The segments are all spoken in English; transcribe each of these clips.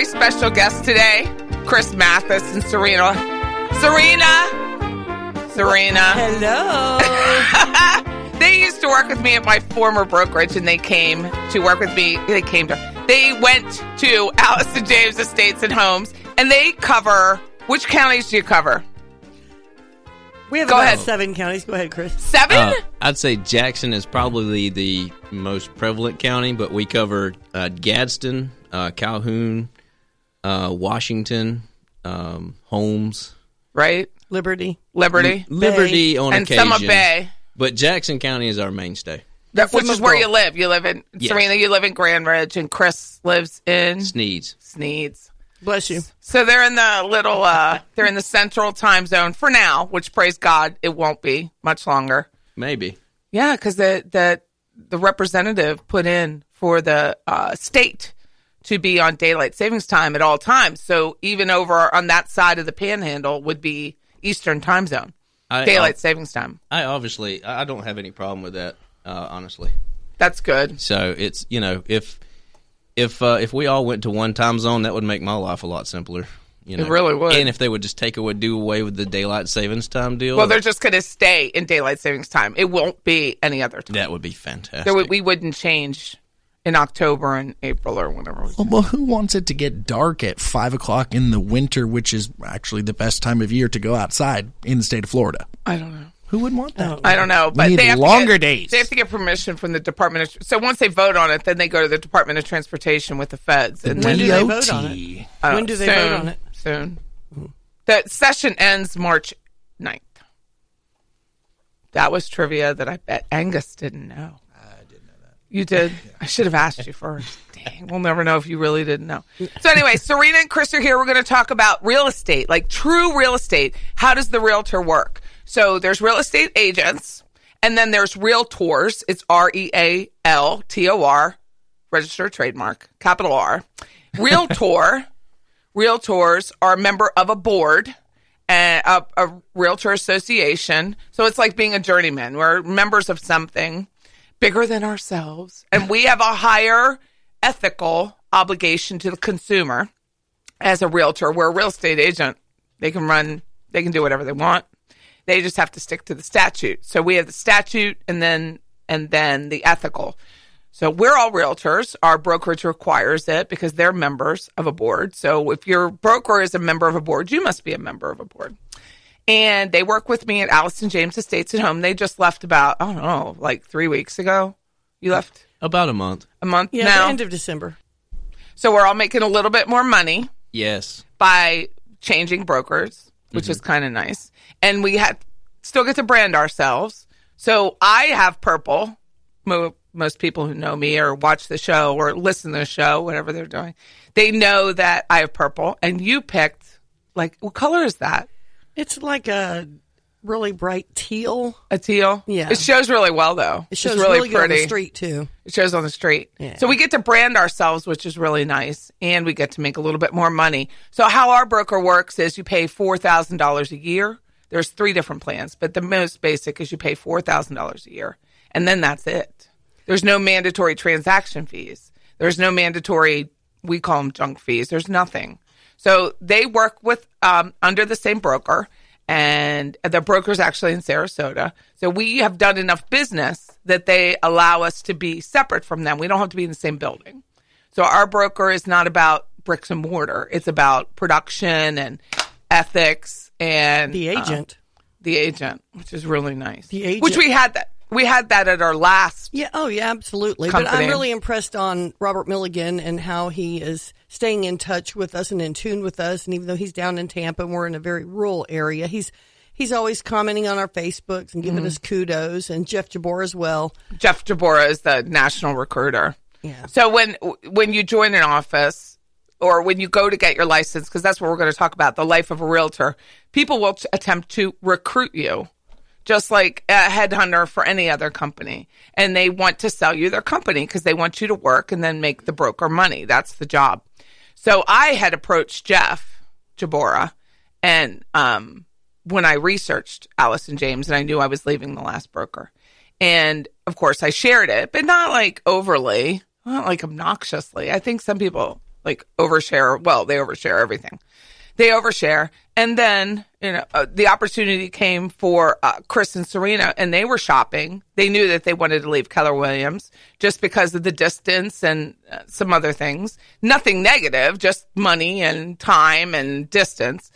very special guests today Chris Mathis and Serena. Serena! Serena. Hello. they used to work with me at my former brokerage and they came to work with me. They came to, they went to Allison James Estates and Homes and they cover, which counties do you cover? We have Go about ahead. seven counties. Go ahead, Chris. Seven? Uh, I'd say Jackson is probably the most prevalent county, but we cover uh, Gadsden, uh, Calhoun, uh, Washington, um, Holmes, right? Liberty. Liberty. Liberty on and occasion. some of Bay. But Jackson County is our mainstay. That, which Some is where both. you live. You live in, Yes. Serena, you live in Grand Ridge and Chris lives in Sneads. Sneads. Bless you. So they're in the little, uh, they're in the central time zone for now, which praise God, it won't be much longer. Maybe. Yeah, because the, the the representative put in for the uh, state to be on daylight savings time at all times. So even over on that side of the panhandle would be Eastern time zone, I, daylight savings time. I, I obviously I I don't have any problem with that. Uh, honestly. That's good. So it's you know if if uh, if we all went to one time zone, that would make my life a lot simpler. You know? It really would. And if they would just take away, do away with the daylight savings time deal, Well, they're just going to stay in daylight savings time. It won't be any other time. that would be fantastic. There would, we wouldn't change in October and April or whatever. Well, well, who wants it to get dark at five o'clock in the winter, which is actually the best time of year to go outside in the state of Florida? I don't know. Who would want that? I don't know, but need they have to longer get- days. They have to get permission from the Department of. So once they vote on it, then they go to the Department of Transportation with the feds, and When then do they vote on it? uh, when do they soon, vote on it? Soon. The session ends March 9th. That was trivia that I bet Angus didn't know. I didn't know that. You did. I should have asked you first. Dang, we'll never know if you really didn't know. So anyway, Serena and Chris are here. We're going to talk about real estate, like true real estate. How does the realtor work? So there's real estate agents, and then there's realtors. It's R E A L T O R, registered trademark, capital R. Realtor, realtors are a member of a board and a, a realtor association. So it's like being a journeyman. We're members of something bigger than ourselves, and we have a higher ethical obligation to the consumer as a realtor. We're a real estate agent. They can run, they can do whatever they want. They just have to stick to the statute. So we have the statute and then and then the ethical. So we're all realtors. Our brokerage requires it because they're members of a board. So if your broker is a member of a board, you must be a member of a board. And they work with me at Allison James Estates at Home. They just left about, I don't know, like three weeks ago. You left About a month. a month Yeah, now. the end of December. so we're all making a little bit more money Yes. by changing brokers, which is mm-hmm. kind of nice. And we had still get to brand ourselves. So I have purple. Mo- most people who know me or watch the show or listen to the show, whatever they're doing, they know that I have purple. And you picked like what color is that? It's like a really bright teal. A teal. Yeah. It shows really well though. It shows it's really, good on the street too. It shows on the street. Yeah. So we get to brand ourselves, which is really nice, and we get to make a little bit more money. So how our broker works is you pay four thousand dollars a year. There's three different plans, but the most basic is you pay four thousand dollars a year, and then that's it. There's no mandatory transaction fees. There's no mandatory we call them junk fees. There's nothing. So they work with um, under the same broker, and the broker's actually in Sarasota. So we have done enough business that they allow us to be separate from them. We don't have to be in the same building. So our broker is not about bricks and mortar. It's about production and ethics and The uh, agent. the agent, which is really nice. The agent. which we had that we had that at our last. Yeah. Oh, yeah. Absolutely. But I'm really impressed on Robert Milligan and how he is staying in touch with us and in tune with us. And even though he's down in Tampa and we're in a very rural area, he's he's always commenting on our Facebooks and Mm-hmm. giving us kudos. And Jeff Jabor as well. Jeff Jabora is the national recruiter. Yeah. So when when you join an office or when you go to get your license, because that's what we're going to talk about, the life of a realtor, people will t- attempt to recruit you, just like a headhunter for any other company, and they want to sell you their company because they want you to work and then make the broker money. That's the job. So I had approached Jeff Jabora, and um, when I researched Allison James, and I knew I was leaving the last broker, and of course I shared it, but not like overly. not like obnoxiously. I think some people like overshare. Well, they overshare everything. They overshare, and then you know uh, the opportunity came for uh, Chris and Serena, and they were shopping. They knew that they wanted to leave Keller Williams just because of the distance and uh, some other things. Nothing negative, just money and time and distance.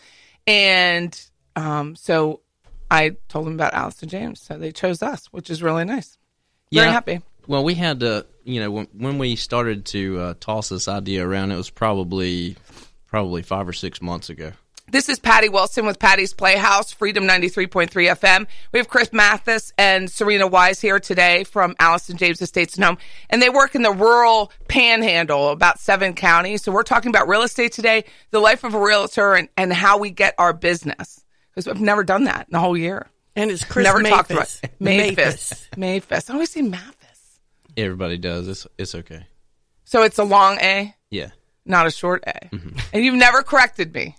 And um, so I told them about Allison James, so they chose us, which is really nice. Very happy. Well, we had to, you know, when, when we started to uh, toss this idea around, it was probably probably five or six months ago. This is Patty Wilson with Patty's Playhouse, Freedom 93.3 FM. We have Chris Mathis and Serena Wise here today from Allison James Estates and Home, and they work in the rural panhandle, about seven counties. So we're talking about real estate today, the life of a realtor, and, and how we get our business. Because I've never done that in the whole year. And it's Chris never Mathis. talked about Mathis. Mathis. I always say Mathis. Everybody does. It's it's okay. So it's a long A, Yeah, not a short A. And you've never corrected me.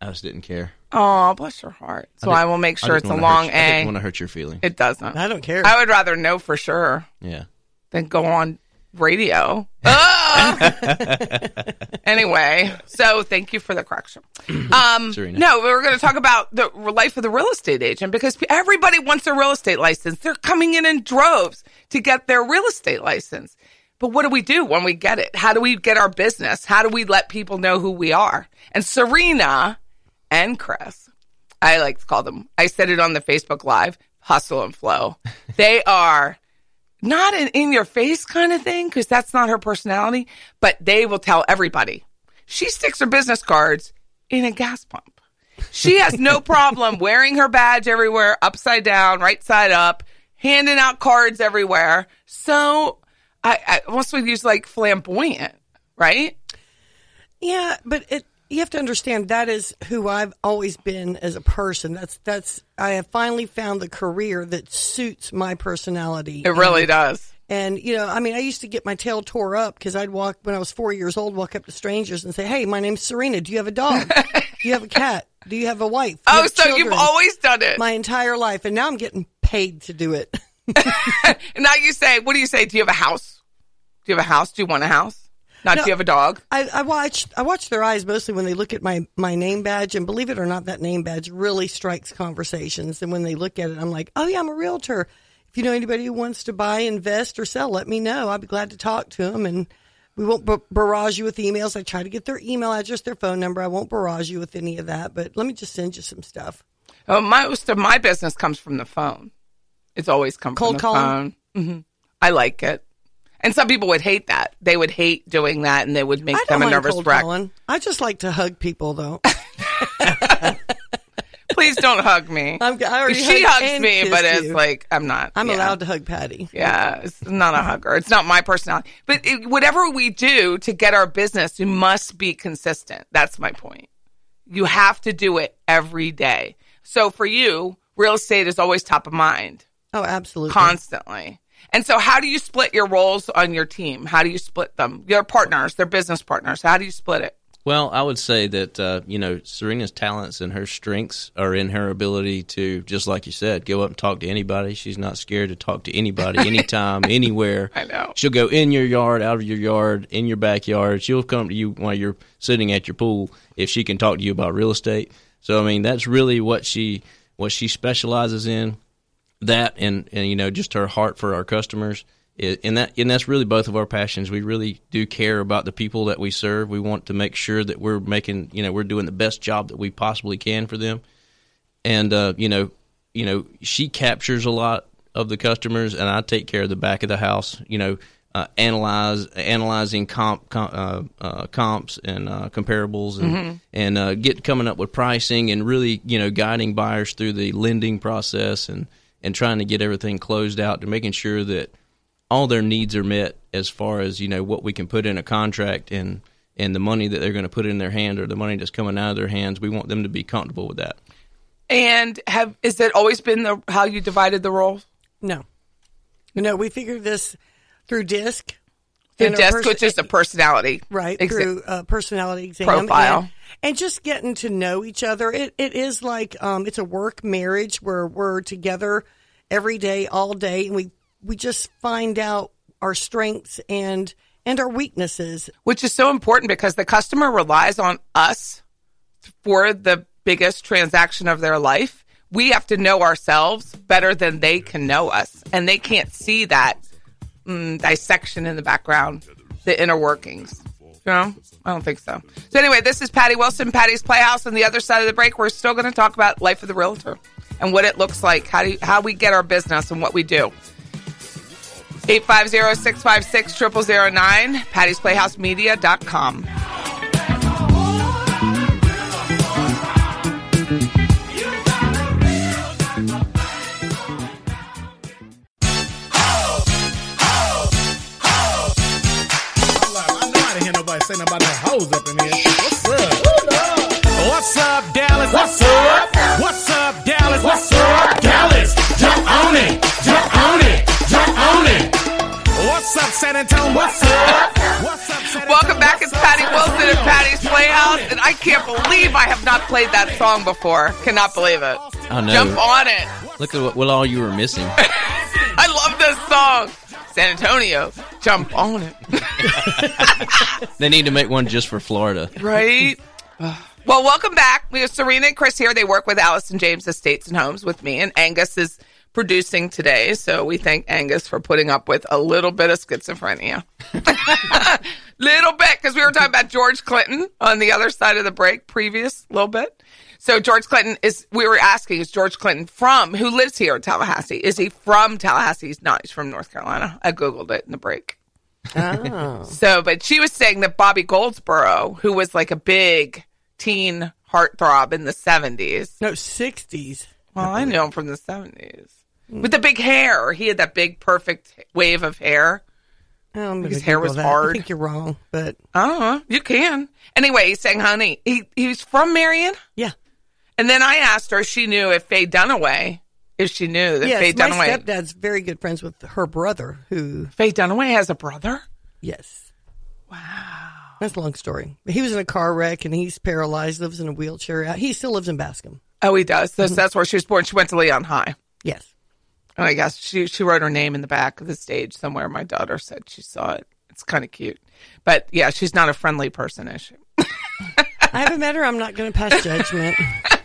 I just didn't care. Oh, bless your heart. So I, will make sure it's a long hurt you- I didn't want to hurt your feeling. It doesn't. I don't care. I would rather know for sure yeah. than go on radio. Ah! anyway, so thank you for the correction. Um, Serena. no, we were going to talk about the life of the real estate agent because everybody wants a real estate license. They're coming in in droves to get their real estate license. But what do we do when we get it? How do we get our business? How do we let people know who we are? And Serena and Chris, I like to call them, I said it on the Facebook Live, hustle and flow. They are not an in your face kind of thing because that's not her personality, but they will tell everybody. She sticks her business cards in a gas pump. She has no problem wearing her badge everywhere, upside down, right side up, handing out cards everywhere. So I, I almost would use like flamboyant, right? Yeah, but it you have to understand that is who I've always been as a person. That's that's I have finally found the career that suits my personality. It really does. And you know, I mean, I used to get my tail tore up because I'd walk when I was four years old, walk up to strangers and say, "Hey, my name's Serena. Do you have a dog? Do you have a cat? Do you have a wife? Do Oh, so you've always done it. my entire life, and now I'm getting paid to do it. and now you say, what do you say? Do you have a house? Do you have a house? Do you want a house? Not No. do you have a dog? I, I watch I watch their eyes mostly when they look at my my name badge, and believe it or not, that name badge really strikes conversations. And when they look at it, I'm like, oh yeah, I'm a realtor. If you know anybody who wants to buy, invest, or sell, let me know. I'd be glad to talk to them. And we won't bar- barrage you with emails. I try to get their email address, their phone number. I won't barrage you with any of that. But let me just send you some stuff. Oh, most of my business comes from the phone. It's always come Cold calling? phone. hmm I like it. And some people would hate that. They would hate doing that, and they would make I them a nervous wreck. calling. I just like to hug people, though. Please don't hug me. I'm, I already she hugs me, but it's you. like I'm not. I'm yeah. allowed to hug Patty. Yeah, it's not a hugger. It's not my personality. But it, whatever we do to get our business, we must be consistent. That's my point. You have to do it every day. So for you, real estate is always top of mind, Oh, absolutely. constantly. And so, how do you split your roles on your team? How do you split them? Your partners, their business partners. How do you split it? Well, I would say that uh, you know Serena's talents and her strengths are in her ability to, just like you said, go up and talk to anybody. She's not scared to talk to anybody, anytime, anywhere. I know. She'll go in your yard, out of your yard, in your backyard. She'll come to you while you're sitting at your pool if she can talk to you about real estate. So I mean, that's really what she what she specializes in. That and and you know just her heart for our customers. And that and that's really both of our passions. We really do care about the people that we serve. We want to make sure that we're making you know we're doing the best job that we possibly can for them. And uh, you know, you know, she captures a lot of the customers, and I take care of the back of the house. You know, uh, analyze analyzing comp, com, uh, uh, comps and uh, comparables, and and uh, get coming up with pricing, and really you know guiding buyers through the lending process, and and trying to get everything closed out, to making sure that all their needs are met as far as you know what we can put in a contract and and the money that they're going to put in their hand or the money that's coming out of their hands. We want them to be comfortable with that. And have is that always been the how you divided the roles? No. No, we figured this through DISC. The desk, pers- which is a personality, right exa- through uh, personality exam Profile. and, and just getting to know each other. It it is like um, it's a work marriage where we're together every day, all day, and we we just find out our strengths and and our weaknesses. which is so important because the customer relies on us for the biggest transaction of their life. We have to know ourselves better than they can know us, and they can't see that mm, dissection in the background, the inner workings. You know, I don't think so. So anyway, this is Patty Wilson, Patty's Playhouse. On the other side of the break, we're still going to talk about life of the realtor and what it looks like, how do you, how we get our business, and what we do. 850-656-0009, pattysplayhousemedia.com. I didn't hear nobody say nothing about no hoes up in here. What's up? What's up, Dallas? What's up? What's up, Dallas? What's up, Dallas? Jump on it, jump on it, jump on it. What's up, San Antonio? What's up? What's up, San Welcome back. It's Patty Wilson at Patty's Playhouse, and I can't believe I have not played that song before. Cannot believe it. I know. Jump on it. Look at what, what all you were missing. I love this song. San Antonio, jump on it. they need to make one just for Florida. Right? well, welcome back. We have Serena and Chris here. They work with Allison James Estates and Homes with me, and Angus is producing today. So we thank Angus for putting up with a little bit of schizophrenia. little bit, because we were talking about George Clinton on the other side of the break, previous little bit. So George Clinton is, we were asking, is George Clinton from, who lives here in Tallahassee? Is he from Tallahassee? He's not. He's from North Carolina. I Googled it in the break. Oh. So, but she was saying that Bobby Goldsboro, who was like a big teen heartthrob in the 70s. no, 60s. Well, I know him from the 70s. With the big hair. He had that big, perfect wave of hair. Um, His hair was hard. I think you're wrong, but I don't know. You can. Anyway, he's saying, honey, he, he's from Marianna. yeah. And then I asked her if she knew if Faye Dunaway, if she knew that Faye Yes, my stepdad's very good friends with her brother, who, Faye Dunaway has a brother? yes. Wow. That's a long story. He was in a car wreck and he's paralyzed, lives in a wheelchair. He still lives in Bascom. Oh, he does. That's, mm-hmm. that's where she was born. She went to Leon High. Yes. And I guess she she wrote her name in the back of the stage somewhere. My daughter said she saw it. It's kind of cute, but yeah, she's not a friendly person, is she? I haven't met her. I'm not going to pass judgment.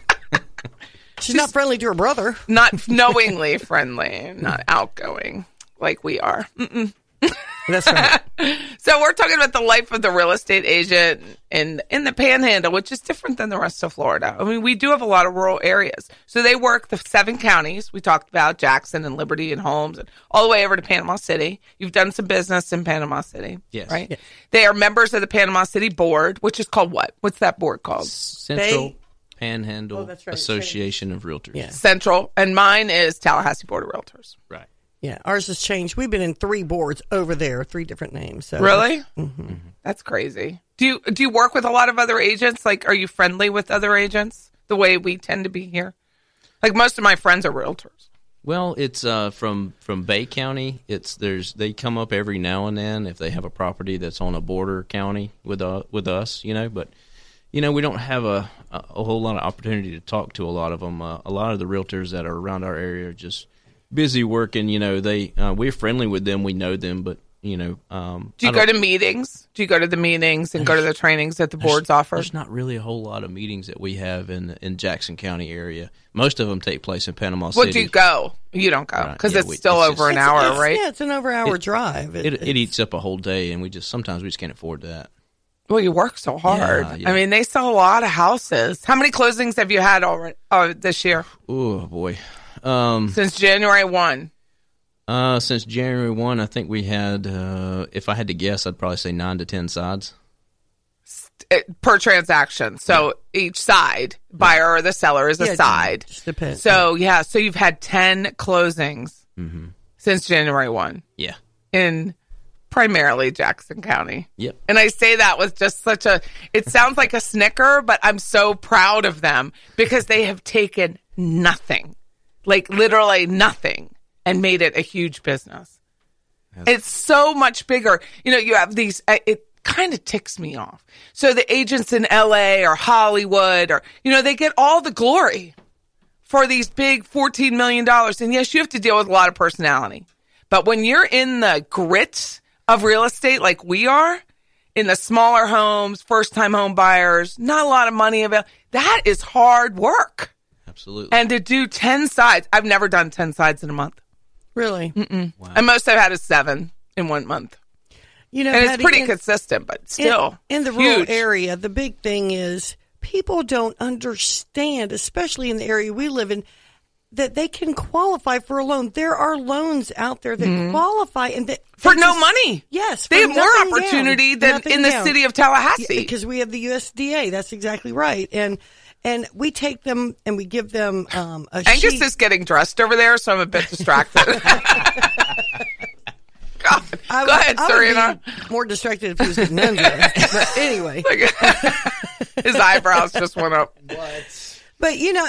She's not friendly to her brother. Not knowingly friendly, not outgoing like we are. Mm. That's right. So we're talking about the life of the real estate agent in in the Panhandle, which is different than the rest of Florida. I mean, we do have a lot of rural areas. So they work the seven counties we talked about, Jackson and Liberty and Holmes, and all the way over to Panama City. You've done some business in Panama City, Yes. right? They are members of the Panama City Board, which is called what? What's that board called? Central They- Panhandle Oh, right. Association of Realtors. Yeah. Central, and mine is Tallahassee Board of Realtors. Right. Yeah, ours has changed. We've been in three boards over there, three different names. So Really? That's crazy. Do you do you work with a lot of other agents? Like, are you friendly with other agents the way we tend to be here? Like most of my friends are realtors. Well, it's uh, from from Bay County. It's there's they come up every now and then if they have a property that's on a border county with uh, with us, you know. But you know we don't have a a, a whole lot of opportunity to talk to a lot of them. Uh, a lot of the realtors that are around our area are just busy working. You know, they uh, we're friendly with them. We know them, but you know, um, Do you go to meetings? Do you go to the meetings and go to the trainings that the boards offer? There's not really a whole lot of meetings that we have in in Jackson County area. Most of them take place in Panama City. What do you go? You don't go Right, because yeah, it's we- still it's over just- an hour, It's- right? Yeah, it's an over hour drive. It, it it's- eats up a whole day, and we just sometimes we just can't afford that. Well, you work so hard. Yeah, yeah. I mean, they sell a lot of houses. How many closings have you had already oh, this year Oh boy. Um, since January one? uh, since January one, I think we had. Uh, if I had to guess, I'd probably say nine to ten sides. eh, per transaction. So each side, buyer or the seller, is a yeah, side. Just depends. So yeah, so you've had ten closings Mm-hmm. since January one Yeah. in primarily Jackson County. Yep. And I say that with just such a, it sounds like a snicker, but I'm so proud of them because they have taken nothing, like literally nothing, and made it a huge business. It's so much bigger. You know, you have these, uh, it kind of ticks me off. So the agents in LA or Hollywood or, you know, they get all the glory for these big $14 million. And yes, you have to deal with a lot of personality. But when you're in the grit of real estate like we are in the smaller homes, first time home buyers, not a lot of money available. That is hard work. Absolutely. And to do 10 sides, I've never done 10 sides in a month. Really? Wow. And most I've had is seven in one month. You know, And it's Patty, pretty in- consistent, but in- still. in, the rural huge. area, the big thing is people don't understand, especially in the area we live in, that they can qualify for a loan. There are loans out there that qualify and that Mm-hmm. For they no just- money. Yes, They have more nothing down. opportunity than Nothing in the down. city of Tallahassee. Yeah, because we have the USDA. That's exactly right, and and we take them and we give them um, a Angus sheet. is getting dressed over there, so I'm a bit distracted. God. I Go would- ahead, I would Serena. be more distracted if he was getting undressed. but anyway, His eyebrows just went up. But you know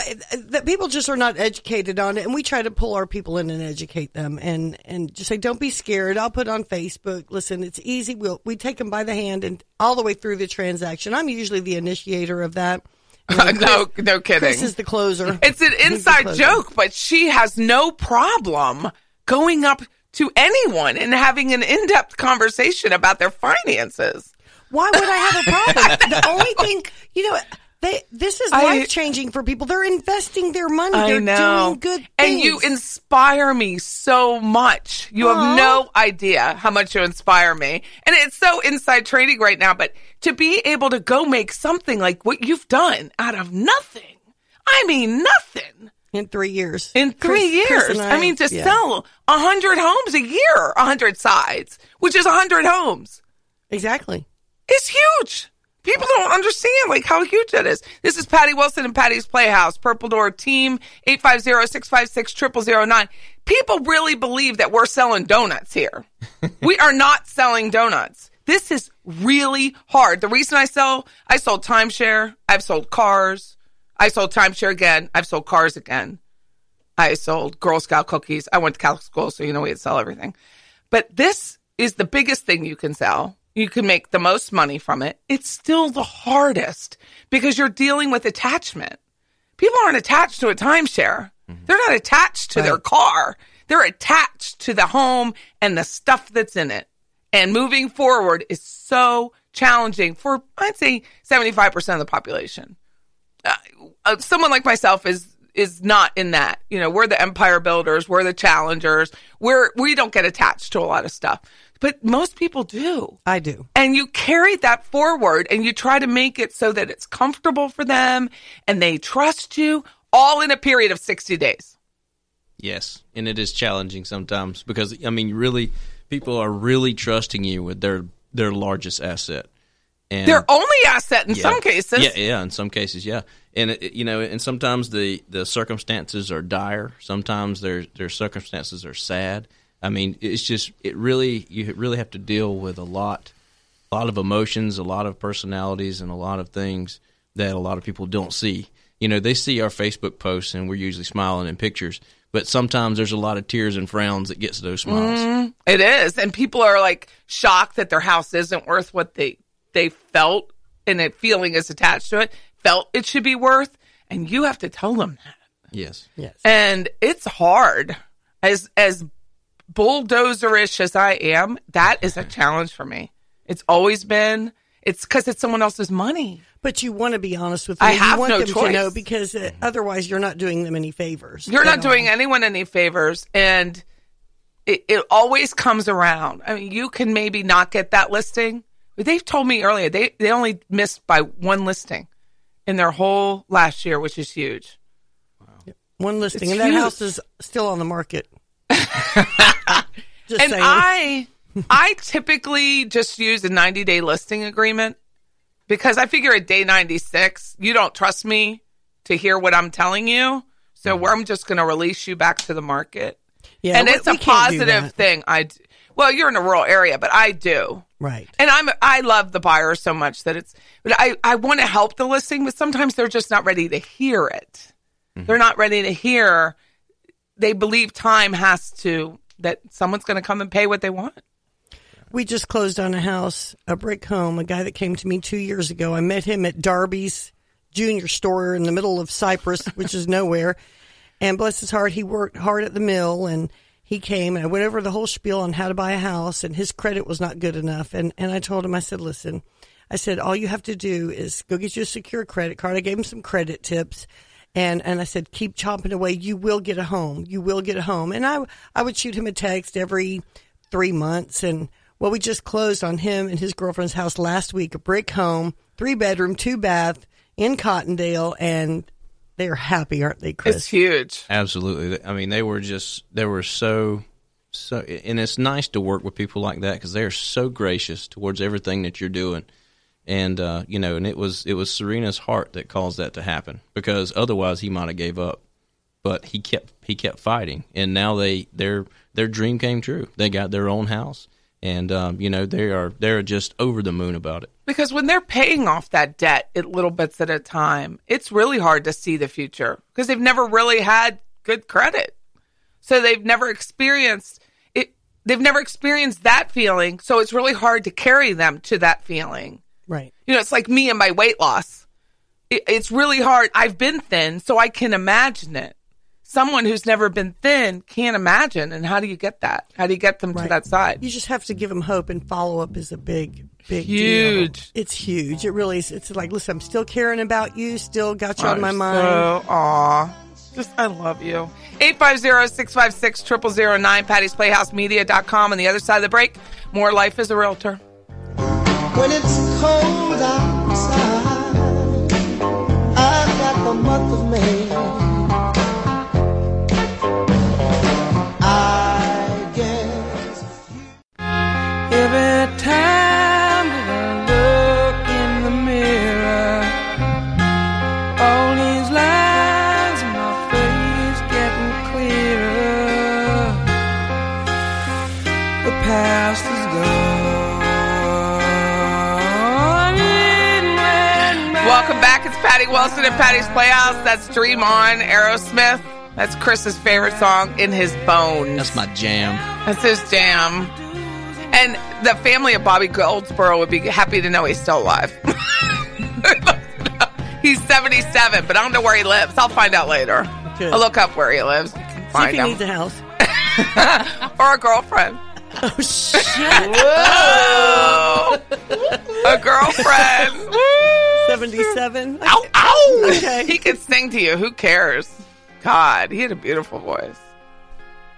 that people just are not educated on it, and we try to pull our people in and educate them, and and just say, don't be scared. I'll put on Facebook. Listen, it's easy. We'll we take them by the hand and all the way through the transaction. I'm usually the initiator of that. no, no kidding. Chris is the closer. It's an inside joke, but she has no problem going up to anyone and having an in-depth conversation about their finances. Why would I have a problem? the only thing, you know, they this is life changing for people. They're investing their money. I They're know. doing good things. And you inspire me so much. You have no idea how much you inspire me. And it's so inside trading right now, but to be able to go make something like what you've done out of nothing. I mean, nothing in three years. in three Chris- Chris years. and I, mean, to yeah. sell a hundred homes a year, a hundred sides, which is a hundred homes. exactly. It's huge. People don't understand like how huge that is. This is Patty Wilson and Patty's Playhouse, Purple Door Team, 850-656-0009. People really believe that we're selling donuts here. we are not selling donuts. This is really hard. The reason I sell, I sold timeshare, I've sold cars, I sold timeshare again, I've sold cars again. I sold Girl Scout cookies. I went to Catholic school, so you know we had to sell everything. But this is the biggest thing you can sell. You can make the most money from it. It's still the hardest because you're dealing with attachment. People aren't attached to a timeshare. They're not attached to their car. They're attached to the home and the stuff that's in it. And moving forward is so challenging for, I'd say, 75% of the population uh, someone like myself is is not in that. You know, we're the empire builders, we're the challengers. We're we don't get attached to a lot of stuff. But most people do. I do. And you carry that forward and you try to make it so that it's comfortable for them and they trust you all in a period of 60 days. Yes, and it is challenging sometimes because I mean, really, people are really trusting you with their their largest asset. And Their only asset in Yeah. some cases. Yeah, yeah, in some cases, yeah. And it, you know, and sometimes the the circumstances are dire. Sometimes their their circumstances are sad. I mean, it's just it really you really have to deal with a lot a lot of emotions, a lot of personalities and a lot of things that a lot of people don't see. You know, they see our Facebook posts and we're usually smiling in pictures, but sometimes there's a lot of tears and frowns that gets those smiles. Mm-hmm. It is. And people are like shocked that their house isn't worth what they they felt and a feeling is attached to it, felt it should be worth. And you have to tell them that. Yes. Yes. And it's hard. As as bulldozerish as I am, that is a challenge for me. It's always been. It's because it's someone else's money. But you want to be honest with them. I you have want no them choice. to know because uh, otherwise you're not doing them any favors. You're not all. doing anyone any favors, and it, it always comes around. I mean, you can maybe not get that listing. They've told me earlier they they only missed by one listing in their whole last year, which is huge. Wow. One listing, It's and that huge. house is still on the market. And saying. I I typically just use a 90 day listing agreement because I figure at day 96 you don't trust me to hear what I'm telling you, so mm-hmm. I'm just going to release you back to the market. yeah, and we- it's a we can't do positive thing. I d- well, you're in a rural area, but I do. right? And I'm I love the buyer so much that it's but I I want to help the listing, but sometimes they're just not ready to hear it. Mm-hmm. They're not ready to hear. They believe time has to that someone's going to come and pay what they want. We just closed on a house, a brick home. A guy that came to me two years ago. I met him at Darby's junior store in the middle of Cypress, which is nowhere. And bless his heart, he worked hard at the mill and he came and I went over the whole spiel on how to buy a house and his credit was not good enough. And, and I told him, I said, listen, I said, all you have to do is go get you a secure credit card. I gave him some credit tips. And, and I said, keep chopping away. You will get a home. You will get a home. And I, I would shoot him a text every three months. And well, we just closed on him and his girlfriend's house last week, a brick home, three bedroom, two bath in Cottondale. And they're happy, aren't they, Chris? It's huge. Absolutely. I mean, they were just they were so so, and it's nice to work with people like that because they are so gracious towards everything that you're doing. And uh, you know, and it was it was Serena's heart that caused that to happen because otherwise he might have gave up. But he kept he kept fighting, and now they their their dream came true. They got their own house, and um, you know they are they're just over the moon about it. Because when they're paying off that debt at little bits at a time, it's really hard to see the future because they've never really had good credit. So they've never experienced it. They've never experienced that feeling. So it's really hard to carry them to that feeling. Right. You know, it's like me and my weight loss. It, it's really hard. I've been thin, so I can imagine it. Someone who's never been thin can't imagine. And how do you get that? How do you get them to that side? You just have to give them hope, and follow up is a big, big Huge. Deal. It's huge. It really is. It's like, listen, I'm still caring about you. Still got you on my I'm mind. So, aw. Just, I love you. 850-656-0009, Patty'sPlayhouseMedia.com. On the other side of the break, more Life as a Realtor. When it's cold outside, I've got the month of May. Wilson at Patty's Playhouse. That's Dream On, Aerosmith. That's Chris's favorite song, In His Bones. That's my jam. That's his jam. And the family of Bobby Goldsboro would be happy to know he's still alive. he's 77, but I don't know where he lives. I'll find out later. Good. I'll look up where he lives. You can See if he him. needs a house. or a girlfriend. Oh shit! Whoa! a girlfriend. Seventy-seven. ow, ow! Okay. He could sing to you. Who cares? God, he had a beautiful voice.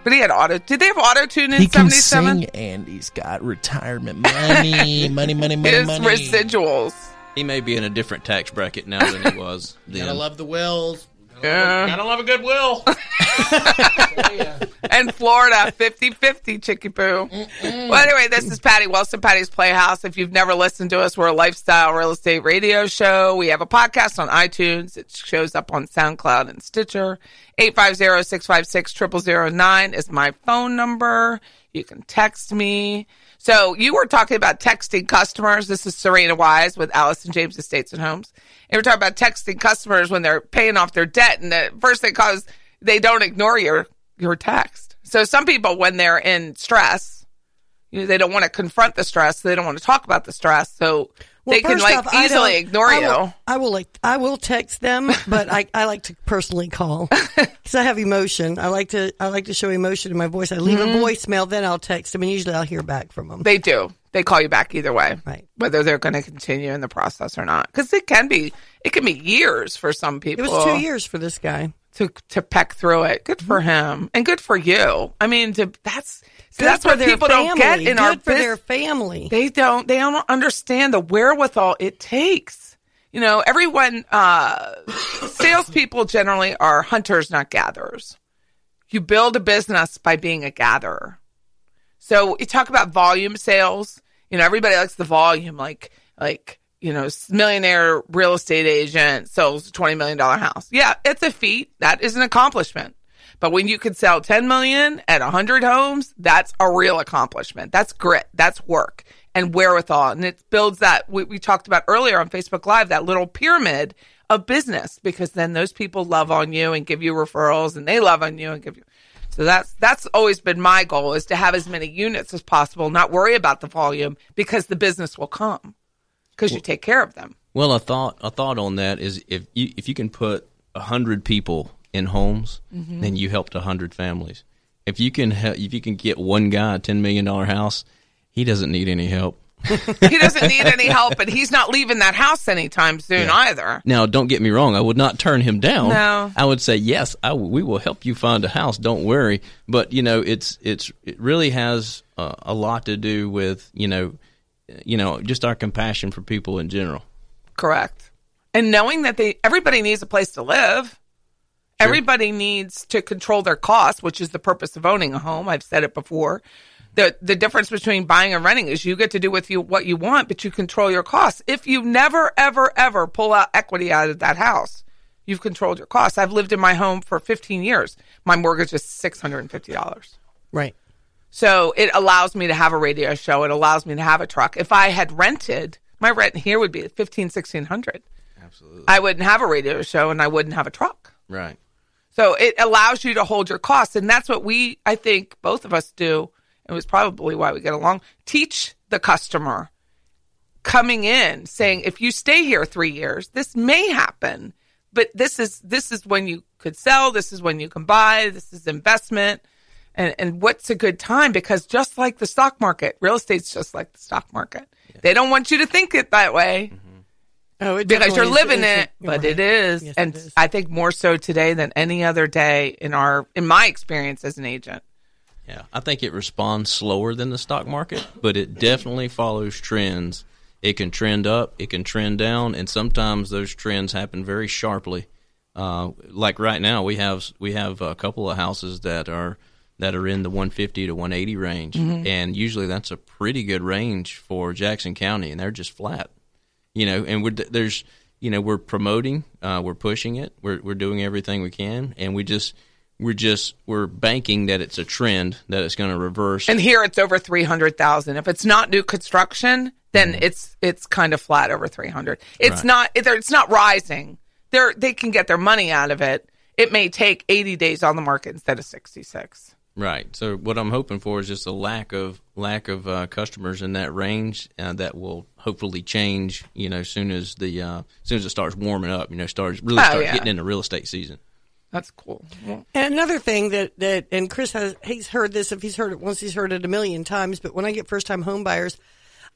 But he had auto. Did they have auto tune in He can 77? sing and he's got retirement money, money, money, money, His money. residuals. He may be in a different tax bracket now than he was then. Gotta love the Wills. Yeah. Gotta love a good will. and Florida, 50 50, Chicky Poo. Well, anyway, this is Patty Wilson, Patty's Playhouse. If you've never listened to us, we're a lifestyle real estate radio show. We have a podcast on iTunes. It shows up on SoundCloud and Stitcher. 850 656 0009 is my phone number. You can text me. So you were talking about texting customers. This is Serena Wise with Allison James Estates and Homes. And we're talking about texting customers when they're paying off their debt. And the first thing cause they don't ignore your, your text. So some people, when they're in stress, you know, they don't want to confront the stress. They don't want to talk about the stress. So Well, they can like off, easily ignore I you. will, I will like I will text them, but I, I like to personally call because I have emotion. I like to I like to show emotion in my voice. I leave Mm-hmm. a voicemail, then I'll text them, and usually I'll hear back from them. They do. They call you back either way, Right. Whether they're going to continue in the process or not, because it can be it can be years for some people. It was two years for this guy. to to peck through it. Good for him, and good for you. I mean, to that's see, that's what people don't get in Good our for bus- their family. They don't. They don't understand the wherewithal it takes. You know, everyone. Uh, salespeople generally are hunters, not gatherers. You build a business by being a gatherer. So you talk about volume sales. You know, everybody likes the volume, like like you know, millionaire real estate agent sells a twenty million dollar house. Yeah, it's a feat. That is an accomplishment. But when you could sell ten million at hundred homes, that's a real accomplishment. That's grit. That's work and wherewithal, and it builds that we, we talked about earlier on Facebook Live that little pyramid of business because then those people love on you and give you referrals, and they love on you and give you. So that's that's always been my goal is to have as many units as possible, not worry about the volume because the business will come because you take care of them. Well, a thought a thought on that is if you if you can put a hundred people in homes, then you helped a hundred families. If you can help, if you can get one guy a ten million dollar house, he doesn't need any help. he doesn't need any help, and he's not leaving that house anytime soon either. Now, don't get me wrong. I would not turn him down. No. I would say yes. I w- we will help you find a house. Don't worry. But you know, it's it's it really has uh, a lot to do with you know, you know, just our compassion for people in general. Correct. And knowing that they everybody needs a place to live. Everybody needs to control their costs, which is the purpose of owning a home. I've said it before. The the difference between buying and renting is you get to do with you what you want, but you control your costs. If you never ever ever pull out equity out of that house, you've controlled your costs. I've lived in my home for 15 years. My mortgage is $650. Right. So it allows me to have a radio show. It allows me to have a truck. If I had rented, my rent here would be fifteen, sixteen hundred. Absolutely. I wouldn't have a radio show and I wouldn't have a truck. Right. So it allows you to hold your costs. And that's what we, I think both of us do. It was probably why we get along. Teach the customer coming in saying, if you stay here three years, this may happen, but this is, this is when you could sell. This is when you can buy. This is investment. And, and what's a good time? Because just like the stock market, real estate's just like the stock market. They don't want you to think it that way mm-hmm. Oh, it because you're is- living is- it, but right. it is, Yes, and it is. I think more so today than any other day in our, in my experience as an agent. Yeah, I think it responds slower than the stock market, but it definitely follows trends. It can trend up, it can trend down, and sometimes those trends happen very sharply. Uh, like right now, we have we have a couple of houses that are that are in the 150 to 180 range, and usually that's a pretty good range for Jackson County, and they're just flat. You know, and we're there's you know we're promoting, uh, we're pushing it, we're we're doing everything we can, and we just we're just we're banking that it's a trend that it's going to reverse. And here it's over 300,000. If it's not new construction, then it's, it's kind of flat over 300. It's Right. not, it's not rising. They're, they can get their money out of it. It may take 80 days on the market instead of 66. Right. So what I'm hoping for is just a lack of lack of uh, customers in that range uh, that will hopefully change. You know, soon as the uh, soon as it starts warming up, you know, starts really Oh, start yeah. getting into real estate season. That's cool. Well, And another thing that, that and Chris has he's heard this if he's heard it once he's heard it a million times, but when I get first time home buyers,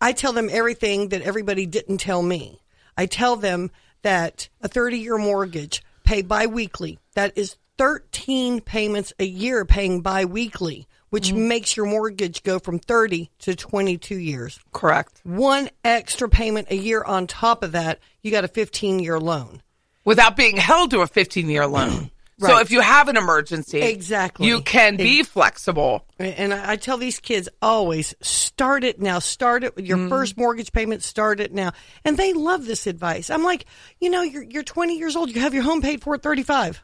I tell them everything that everybody didn't tell me. I tell them that a 30 year mortgage paid biweekly, that is 13 payments a year paying biweekly, which makes your mortgage go from 30 to 22 years. correct. One extra payment a year on top of that, you got a 15 year loan. Without being held to a 15 year loan. So if you have an emergency, Exactly. you can be flexible. And I, I tell these kids always start it now. Start it with your Mm-hmm. first mortgage payment. Start it now. And they love this advice. I'm like, you know, you're, you're 20 years old. You have your home paid for at 35.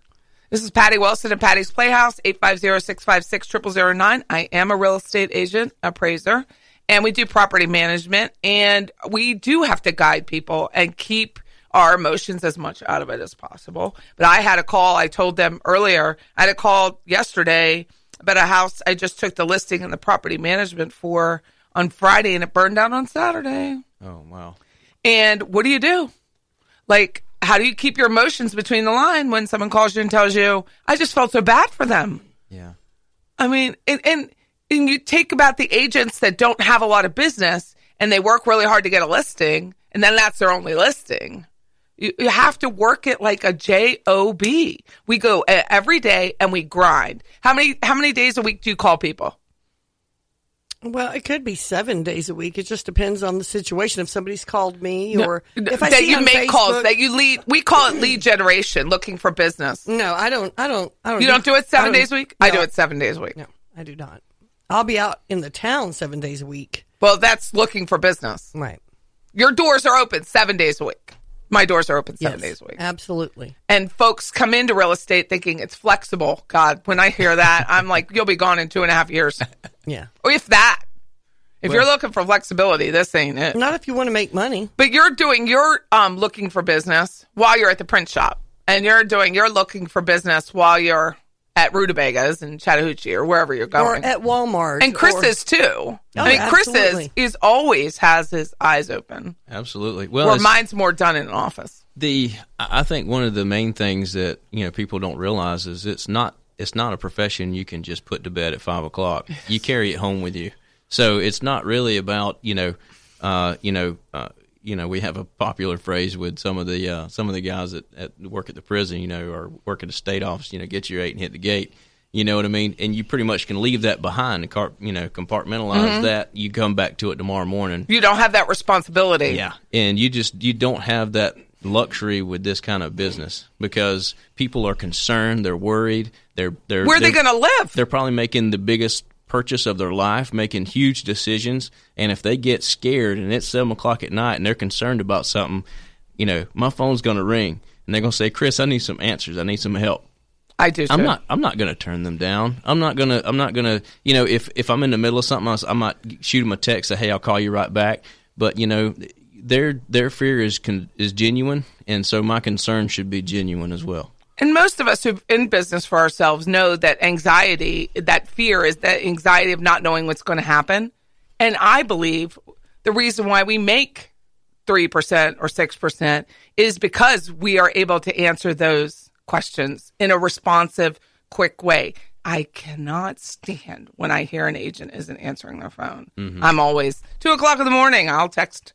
This is Patty Wilson at Patty's Playhouse, 850-656-0009. I am a real estate agent, appraiser, and we do property management. And we do have to guide people and keep our emotions as much out of it as possible. But I had a call, I told them earlier, I had a call yesterday about a house I just took the listing and the property management for on Friday and it burned down on Saturday. Oh wow. And what do you do? Like, how do you keep your emotions between the line when someone calls you and tells you, I just felt so bad for them? Yeah. I mean, and, and, and you take about the agents that don't have a lot of business and they work really hard to get a listing and then that's their only listing. You, you have to work it like a job. We go every day and we grind. How many how many days a week do you call people? Well, it could be seven days a week. It just depends on the situation. If somebody's called me or if I that see you make calls that you lead. We call it lead generation, looking for business. No, I don't. I don't. I don't. You don't do it seven days a week. I do it seven days a week. No, I do not. I'll be out in the town seven days a week. Well, that's looking for business. Right. Your doors are open seven days a week. My doors are open seven Yes, days a week. Absolutely. And folks come into real estate thinking it's flexible. God, when I hear that, I'm like, you'll be gone in two and a half years. Yeah. Or if that. If you're looking for flexibility, this ain't it. Not if you want to make money. But you're doing, you're um, looking for business while you're at the print shop. And you're doing, you're looking for business while you're at Rutabagas in Chattahoochee or wherever you're Or going. at Walmart. and Chris or- is too. I mean, Oh, Chris is, absolutely. is always has his eyes open. Absolutely. Well, Where mine's more done in an office. the I I think one of the main things that you know people don't realize is it's not it's not a profession you can just put to bed at five o'clock. You carry it home with you. So it's not really about you know, uh, you know, uh, you know. We have a popular phrase with some of the uh, some of the guys that, that work at the prison, you know, or work at the state office. You know, get your eight and hit the gate. You know what I mean? And you pretty much can leave that behind and car, you know compartmentalize that. You come back to it tomorrow morning. You don't have that responsibility. Yeah, and you just you don't have that luxury with this kind of business because people are concerned, they're worried, they're they're Where are they they're- going to live? They're probably making the biggest purchase of their life, making huge decisions, and if they get scared and it's seven o'clock at night and they're concerned about something, you know, my phone's going to ring and they're going to say, "Chris, I need some answers. I need some help." I do. Too. I'm not. I'm not going to turn them down. I'm not going to. I'm not going to. You know, if if I'm in the middle of something else, I might shoot them a text. Say, hey, I'll call you right back. But you know, their their fear is con, is genuine, and so my concern should be genuine as well. And most of us who've in business for ourselves know that anxiety, that fear is that anxiety of not knowing what's going to happen. And I believe the reason why we make 3% or 6% is because we are able to answer those questions in a responsive, quick way. I cannot stand when I hear an agent isn't answering their phone. Mm-hmm. I'm always two o'clock in the morning. I'll text.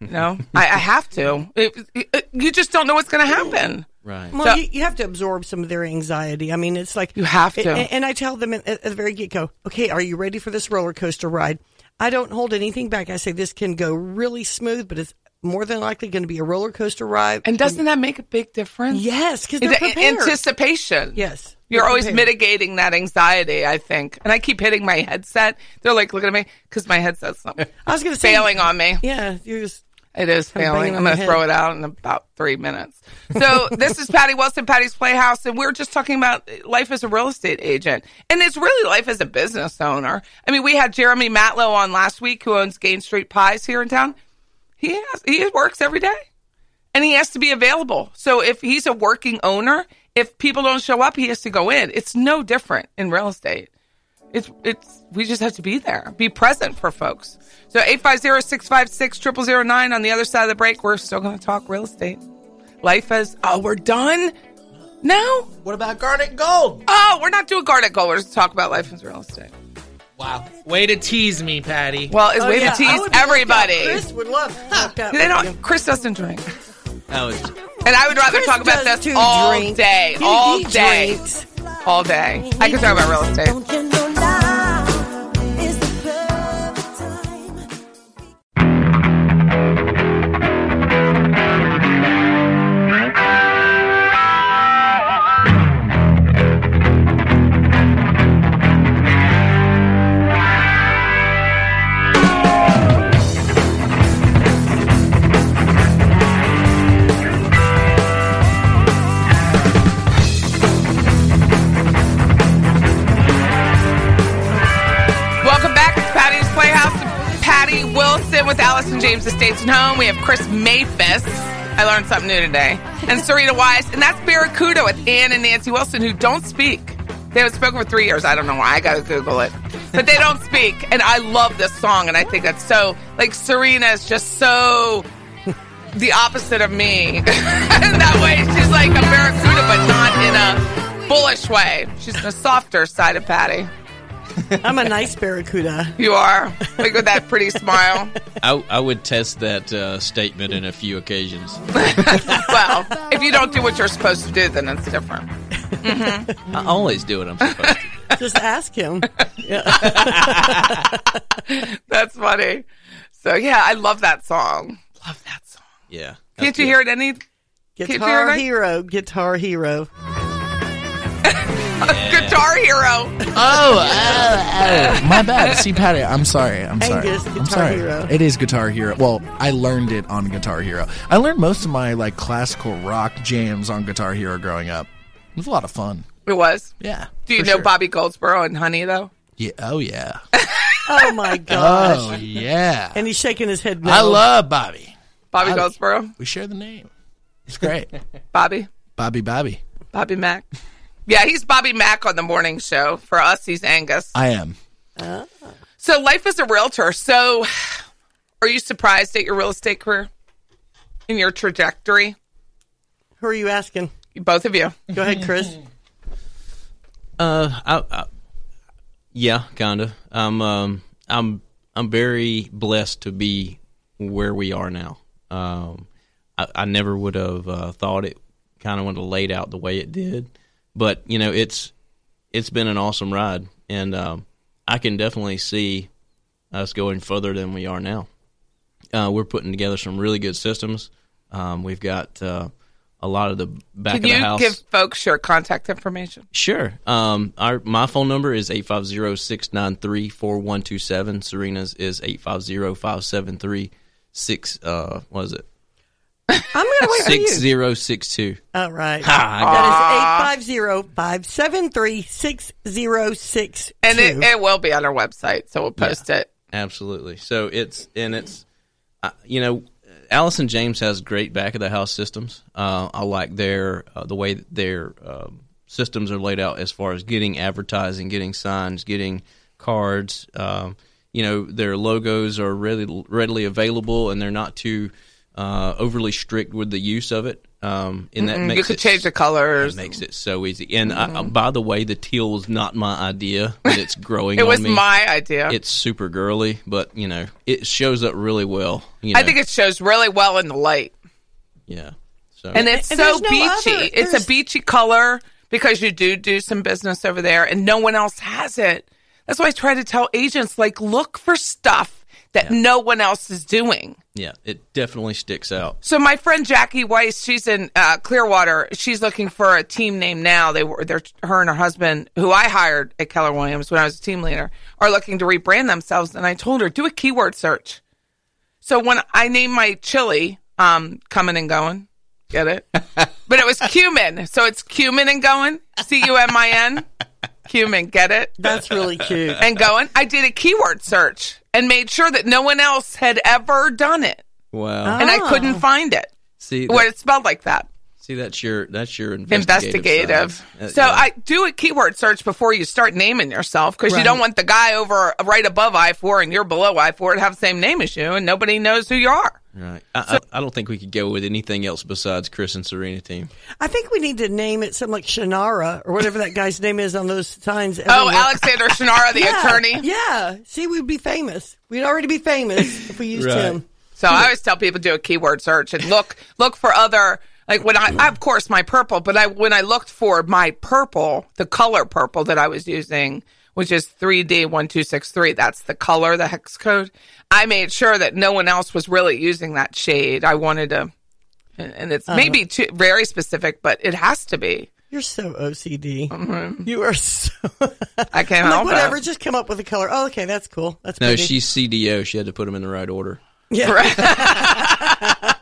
You know, I, I have to. It, it- you just don't know what's going to happen. Right. Well, So- you, you have to absorb some of their anxiety. I mean, it's like You have to. And, and I tell them at, at the very get go, okay, are you ready for this roller coaster ride? I don't hold anything back. I say this can go really smooth, but it's more than likely going to be a roller coaster ride. And doesn't that make a big difference? yes, because The prepared. anticipation. yes, You're they're always prepared. mitigating that anxiety, I think. And I keep hitting my headset. They're like looking at me because my headset's not I was going to say failing on me. Yeah, you're just It is failing. I'm going to throw it out in about three minutes. So this is Patty Wilson, Patty's Playhouse, and we're just talking about life as a real estate agent. And it's really life as a business owner. I mean, we had Jeremy Matlow on last week who owns Gaines Street Pies here in town. He has, he works every day and he has to be available. So if he's a working owner, if people don't show up, he has to go in. It's no different in real estate. It's it's we just have to be there, be present for folks. So 850-656-0009 on the other side of the break, we're still going to talk real estate. Life as oh, we're done now. What about Garnet Gold? Oh, we're not doing Garnet Gold. We're just talk about life as real estate. Wow. Way to tease me, Patty. Well, it's Oh, way yeah, to tease I would be everybody. Chris would love to They don't. Chris doesn't drink, That was and I would rather Chris talk about does this too all drink. day, He- all he day, drinks. All day. I could talk about real estate. I learned something new today. And Serena Wise. And that's Barracuda with Ann and Nancy Wilson, who don't speak. They haven't spoken for three years. I don't know why. I got to Google it. But they don't speak. And I love this song. And I think that's so, like, Serena is just so the opposite of me. in that way, she's like a Barracuda, but not in a bullish way. She's the softer side of Patty. I'm a nice barracuda. You are. Like with that pretty smile. I, I would test that uh, statement in a few occasions. Well, if you don't do what you're supposed to do, then it's different. I always do what I'm supposed to. Just ask him. That's funny. So yeah, I love that song. Love that song. Yeah. Can't you hear it any Keep Guitar hearing it? hero, guitar hero. Guitar Hero? Oh, oh, oh. my bad. See, Patty, I'm sorry. I'm sorry. Angus, I'm sorry. Hero. It is Guitar Hero. Well, I learned it on Guitar Hero. I learned most of my like classical rock jams on Guitar Hero growing up. It was a lot of fun. It was. Yeah. Do you know sure. Bobby Goldsboro and Honey though? Yeah. Oh yeah. Oh my oh, gosh. Oh yeah. And he's shaking his head no. I love Bobby. Bobby Bobby. Goldsboro? We share the name. It's great. Bobby? Bobby Bobby. Bobby Mack? Yeah, he's Bobby Mack on the morning show. For us, he's Angus. I am. So life as a realtor. So are you surprised at your real estate career? In your trajectory? Who are you asking? Both of you. Go ahead, Chris. Uh, I, I, yeah, kinda. I'm um, I'm I'm very blessed to be where we are now. Um, I, I never would have uh, thought it kind of would have laid out the way it did, but you know, it's it's been an awesome ride, and um, I can definitely see us going further than we are now. Uh, we're putting together some really good systems. Um, we've got uh, a lot of the back Can of the house. Can you give folks your contact information? Sure. Um, our my phone number is 850-693-4127. Serena's is 850-573 six uh what is it? I'm going to wait for you. 6062. All right. Ha, I That is 850-573-6062. And it, it will be on our website, so we'll post it. Absolutely. So it's and it's uh, you know Allison James has great back of the house systems. Uh, I like their uh, the way that their um, systems are laid out as far as getting advertising, getting signs, getting cards. Um, you know their logos are really readily available and they're not too uh, overly strict with the use of it. Um, and that makes You could it change the colors. It makes it so easy. And I, uh, by the way, the teal was not my idea, but it's growing. It was me. my idea. It's super girly, but you know, it shows up really well. You know? I think it shows really well in the light. yeah. So And it's And so there's no beachy. other- it's a beachy color because you do do some business over there and no one else has it. That's why I try to tell agents like look for stuff that no one else is doing. yeah, it definitely sticks out. So my friend Jackie Weiss, she's in uh, Clearwater. She's looking for a team name now. They were, they're her and her husband, who I hired at Keller Williams when I was a team leader, are looking to rebrand themselves. And I told her do a keyword search. So when I named my chili, um, coming and going, get it? but it was cumin, so it's cumin and going, C U M I N, cumin, get it? That's really cute. And going. I did a keyword search and made sure that no one else had ever done it, Wow. and I couldn't oh. find it. see, What that, it spelled like that. See, that's your that's your investigative. investigative. side. Uh, so yeah. I do a keyword search before you start naming yourself because you don't want the guy over right above I four and you're below I four to have the same name as you and nobody knows who you are. right. I, I, I don't think we could go with anything else besides Chris and Serena team. I think we need to name it something like Shunnarah or whatever that guy's name is on those signs. Oh. Alexander Shunnarah, the Yeah, attorney. Yeah. See, we'd be famous. We'd already be famous if we used Right. him. So I always tell people to do a keyword search and look look for other like when I, I of course my purple, but I when I looked for my purple, the color purple that I was using, which is 3D1263, that's the color, the hex code. I made sure that no one else was really using that shade. I wanted to and and it's maybe uh-huh. too very specific, but it has to be. You're so OCD. Mm-hmm. You are so. I can't I'm like, help whatever, it. just come up with a color. Oh, okay, that's cool. That's No, pretty. she's CDO. She had to put them in the right order. yeah. that's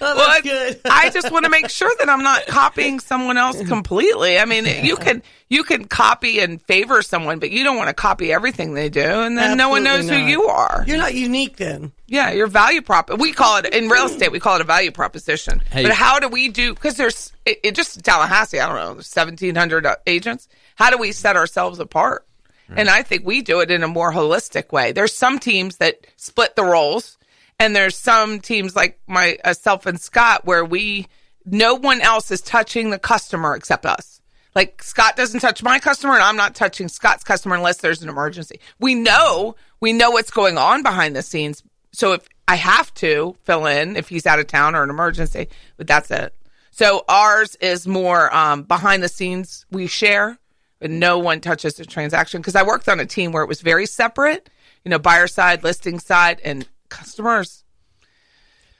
Well, good. I just want to make sure that I'm not copying someone else completely. I mean, you can you can copy and favor someone, but you don't want to copy everything they do, and then no one knows Absolutely who you are. You're not unique then. Yeah, your value prop. We call it in real estate. We call it a value proposition. Hey. But how do we do? Because there's it, it just Tallahassee. I don't know, there's 1,700 uh, agents. How do we set ourselves apart? And I think we do it in a more holistic way. There's some teams that split the roles, and there's some teams like myself and Scott where we no one else is touching the customer except us. Like Scott doesn't touch my customer and I'm not touching Scott's customer unless there's an emergency. We know, we know what's going on behind the scenes. So if I have to fill in if he's out of town or an emergency, but that's it. So ours is more um, behind the scenes we share, but no one touches the transaction because I worked on a team where it was very separate, you know, buyer side, listing side, and customers.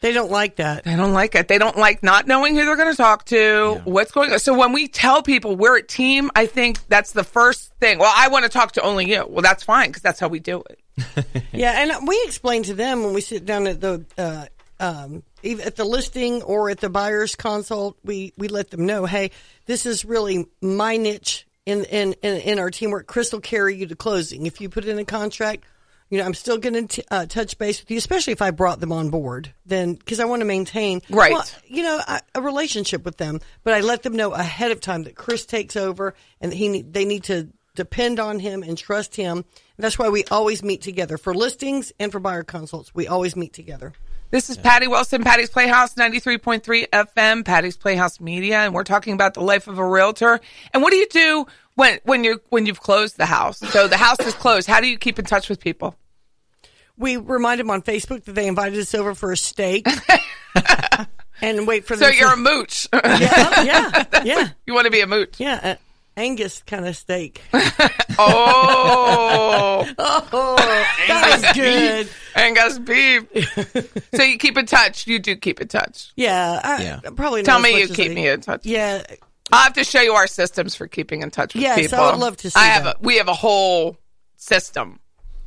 They don't like that. They don't like it. They don't like not knowing who they're going to talk to, what's going on. So when we tell people we're a team, I think that's the first thing. Well, I want to talk to only you. Well, that's fine because that's how we do it. Yeah, and we explain to them when we sit down at the uh, um, even at the listing or at the buyer's consult, we we let them know, hey, this is really my niche in in in, in our teamwork. Chris will carry you to closing. If you put in a contract, you know, I'm still going to uh, touch base with you, especially if I brought them on board. Then because I want to maintain Right. well, you know, a, a relationship with them. But I let them know ahead of time that Chris takes over and that he they need to depend on him and trust him. And that's why we always meet together for listings and for buyer consults. We always meet together. This is Patty Wilson, Patty's Playhouse, 93.3 FM, Patty's Playhouse Media, and we're talking about the life of a realtor. And what do you do when, when you when you've closed the house? So the house is closed. How do you keep in touch with people? We remind them on Facebook that they invited us over for a steak. and wait for So them to- you're a mooch. yeah, oh, yeah, yeah, you want to be a mooch. yeah. Uh, Angus kind of steak. Oh, Oh, that was good. Angus beef. so you keep in touch. You do keep in touch. Yeah, I, Yeah. probably. Tell not me you keep I- me in touch. Yeah, I'll have to show you our systems for keeping in touch with Yes, I people. would love to see I have that. a, we have a whole system.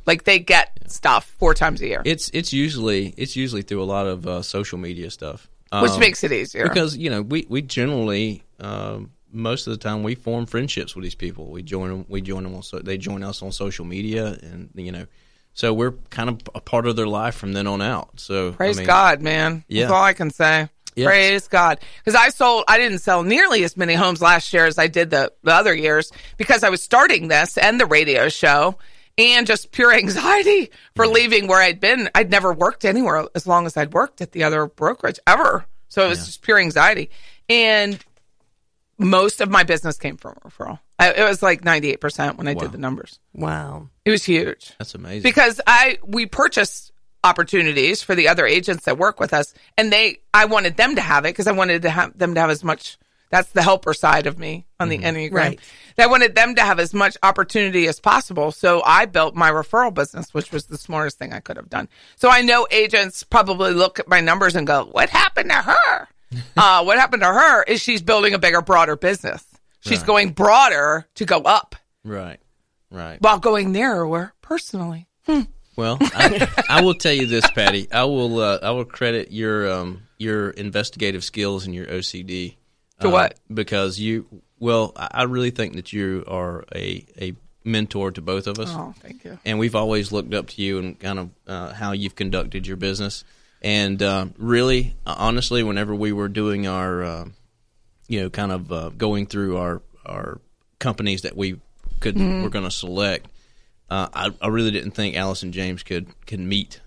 Like they get stuff four times a year, It's it's usually it's usually through a lot of uh, social media stuff, which Um, makes it easier. because you know we we generally um, most of the time we form friendships with these people. We join them. We join them on. So, they join us on social media, and you know, so we're kind of a part of their life from then on out. So I Praise mean, God, man. Yeah. That's all I can say. Praise God. Because I sold, I didn't sell nearly as many homes last year as I did the, the other years because I was starting this and the radio show and just pure anxiety for leaving where I'd been. I'd never worked anywhere as long as I'd worked at the other brokerage ever. So it was just pure anxiety. And most of my business came from referral. I, it was like 98% when I Wow. did the numbers. wow. It was huge That's amazing. because I we purchased opportunities for the other agents that work with us, and they I wanted them to have it because I wanted to have them to have as much. That's the helper side of me on the mm-hmm. Enneagram. Right. I wanted them to have as much opportunity as possible. So I built my referral business, which was the smartest thing I could have done. So I know agents probably look at my numbers and go, "What happened to her? Uh, what happened to her is she's building a bigger, broader business. She's going broader to go up right, right. while going narrower personally." Well, I, I will tell you this, Patty. I will uh, I will credit your um, your investigative skills and your OCD. To uh, what? Because you, well, I I really think that you are a a mentor to both of us. Oh, thank you. and we've always looked up to you and kind of uh, how you've conducted your business. And um, really, uh, honestly, whenever we were doing our, uh, you know, kind of uh, going through our our companies that we could Mm-hmm. were going to select, uh, I, I really didn't think Allison James could could meet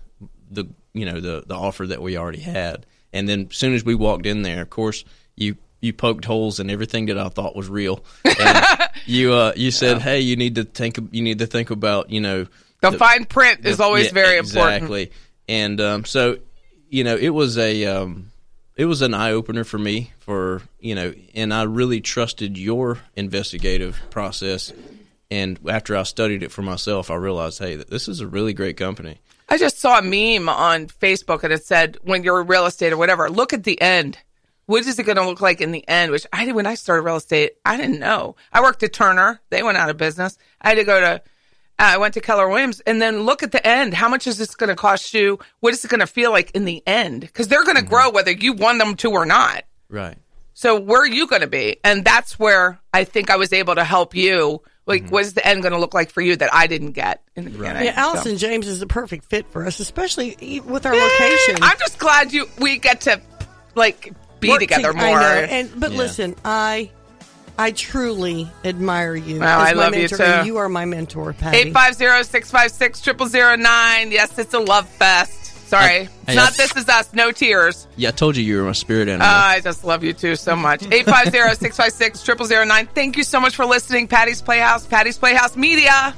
the you know the the offer that we already had. And then as soon as we walked in there, of course, you you poked holes in everything that I thought was real. And you uh, you said, "Hey, you need to think you need to think about you know The, fine print is always yeah, very important. Exactly. And um, so, you know, it was a um, it was an eye opener for me for you know, and I really trusted your investigative process. And after I studied it for myself, I realized, hey, this is a really great company. I just saw a meme on Facebook and it said, when you're real estate or whatever, look at the end. What is it going to look like in the end? Which I did when I started real estate. I didn't know. I worked at Turner. They went out of business. I had to go to, Uh, I went to Keller Williams and then look at the end. How much is this going to cost you? What is it going to feel like in the end? Because they're going to mm-hmm. grow whether you want them to or not. Right. So where are you going to be? And that's where I think I was able to help you. Like, mm-hmm. what is the end going to look like for you that I didn't get in the beginning? Yeah, So- Allison James is a perfect fit for us, especially e- with our location. I'm just glad you we get to like be Work together to- more. I know. And but Yeah. listen, I I truly admire you. Well, as I my love you mentor, too. You are my mentor, Patty. 850-656-0009. Yes, it's a love fest. Sorry. I- it's not I- this is us, no tears. Yeah, I told you you were my spirit animal. Uh, I just love you too so much. 850-656-0009. Thank you so much for listening. Patty's Playhouse, Patty's Playhouse Media.